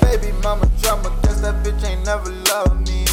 Baby mama drama, guess that bitch ain't never loved me.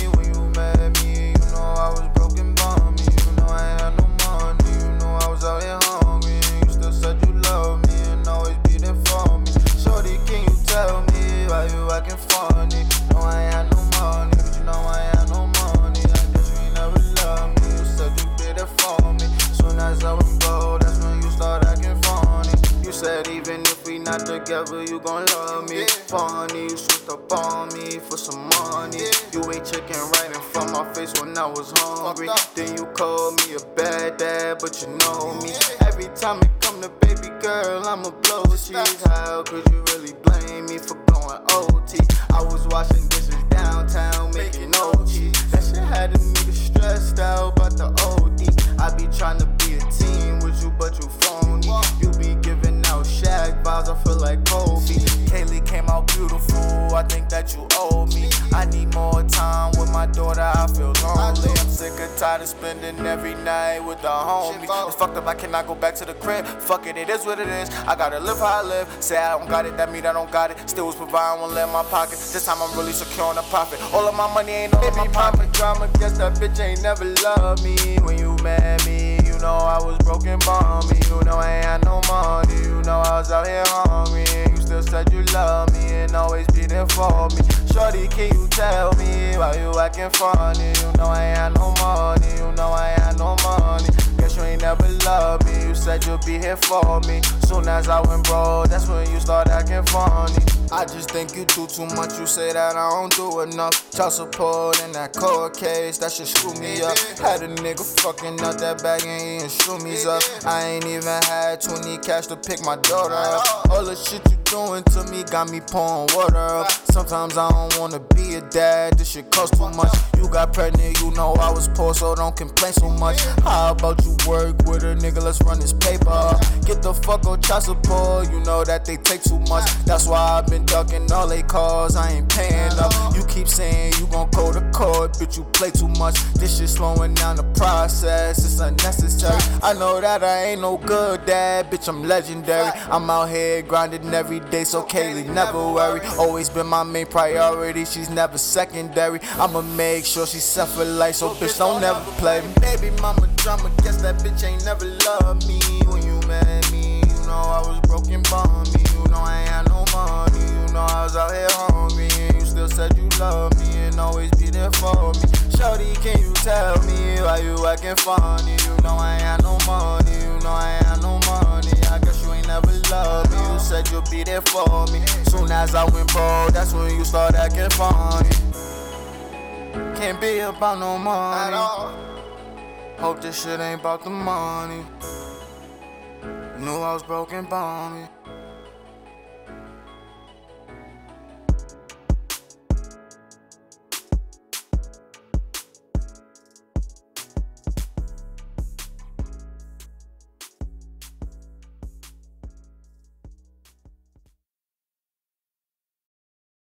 Not together, you gon' love me. Funny, you switched up on me for some money. You ain't checking right in front of my face when I was hungry. Then you called me a bad dad, but you know me. Every time it come to baby girl, I'ma blow sheets. How could you really blame me for going OT? I was washing dishes downtown, making OT. That shit had a nigga stressed out about the OD. I be trying to like Kobe. Kaylee came out beautiful, I think that you owe me. I need more time with my daughter, I feel lonely. I'm sick and tired of spending every night with the homies. It's fucked up, I cannot go back to the crib. Fuck it, it is what it is. I gotta live how I live. Say I don't got it, that mean I don't got it. Still was providing, won't let my pocket. This time I'm really secure securing the profit. All of my money ain't all of my pocket. drama, guess that bitch ain't never loved me. When you met me, you know I was broken bummy. You know I tell me why you acting funny? You know I ain't no money. You know I ain't no money. Guess you ain't never loved me. You said you'll be here for me. Soon as I went broke, that's when you start acting funny. I just think you do too much. You say that I don't do enough. Child support in that court case, that should screw me up. Had a nigga fucking up that bag and eating shroomies up. I ain't even had 20 cash to pick my daughter up. All the shit you doing to me got me pouring water up. Sometimes I don't wanna be a dad, this shit cost too much. You got pregnant, you know I was poor, so don't complain so much. How about you work with a nigga? Let's run this paper. Get the fuck on child support, you know that they take too much. That's why I've been ducking all they calls, I ain't paying up. You keep saying you gon' go to court, bitch, you play too much. This shit slowing down the process, it's unnecessary. I know that I ain't no good dad, bitch, I'm legendary. I'm out here grinding every day, so Kaylee, never worry. Always been my main priority, she's never secondary. I'ma make sure she's set for life, so bitch, don't ever play me. Baby mama drama, guess that bitch ain't never loved me when you met me. You know I was broken bummy, you know I ain't had no money. You know I was out here hungry, and you still said you love me and always be there for me. Shorty, can you tell me why you acting funny? You know I ain't had no money, you know I ain't had no money. I Be there for me. Soon as I went broke, that's when you start acting funny. Can't be about no money. Hope this shit ain't about the money. Knew I was broken, me.